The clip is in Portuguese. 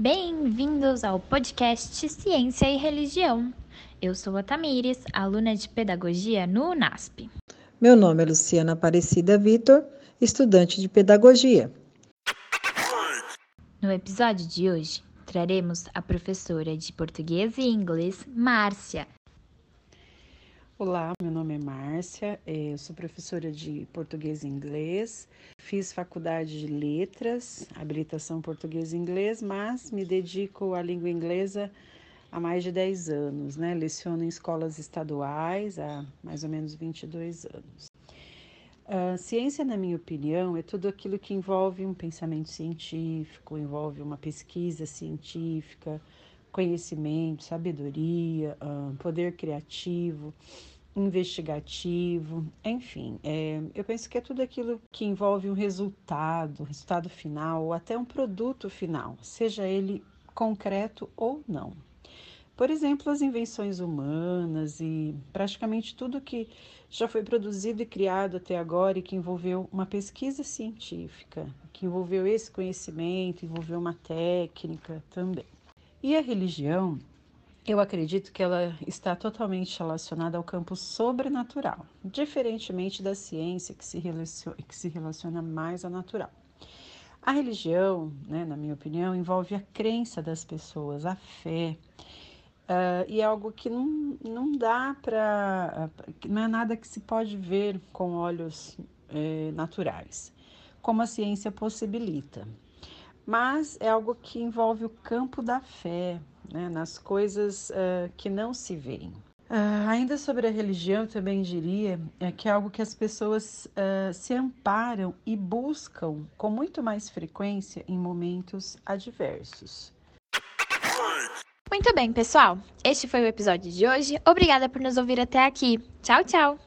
Bem-vindos ao podcast Ciência e Religião. Eu sou a Tamires, aluna de Pedagogia no UNASP. Meu nome é Luciana Aparecida Vitor, estudante de Pedagogia. No episódio de hoje, traremos a professora de Português e Inglês, Márcia. Olá, meu nome é Márcia, é, eu sou professora de Português e Inglês, fiz faculdade de Letras, habilitação Português e Inglês, mas me dedico à língua inglesa há mais de 10 anos, né? Leciono em escolas estaduais há mais ou menos 22 anos. A ciência, na minha opinião, é tudo aquilo que envolve um pensamento científico, envolve uma pesquisa científica, conhecimento, sabedoria, poder criativo, investigativo, enfim, é, eu penso que é tudo aquilo que envolve um resultado, resultado final, ou até um produto final, seja ele concreto ou não. Por exemplo, as invenções humanas e praticamente tudo que já foi produzido e criado até agora e que envolveu uma pesquisa científica, que envolveu esse conhecimento, envolveu uma técnica também. E a religião, eu acredito que ela está totalmente relacionada ao campo sobrenatural, diferentemente da ciência que se relaciona, que se relaciona mais ao natural. A religião, né, na minha opinião, envolve a crença das pessoas, a fé, Uh, e é algo que não, não dá para. não é nada que se pode ver com olhos eh, naturais, como a ciência possibilita. Mas é algo que envolve o campo da fé, né, nas coisas uh, que não se veem. Uh, ainda sobre a religião, também diria é que é algo que as pessoas uh, se amparam e buscam com muito mais frequência em momentos adversos. Muito bem, pessoal. Este foi o episódio de hoje. Obrigada por nos ouvir até aqui. Tchau, tchau!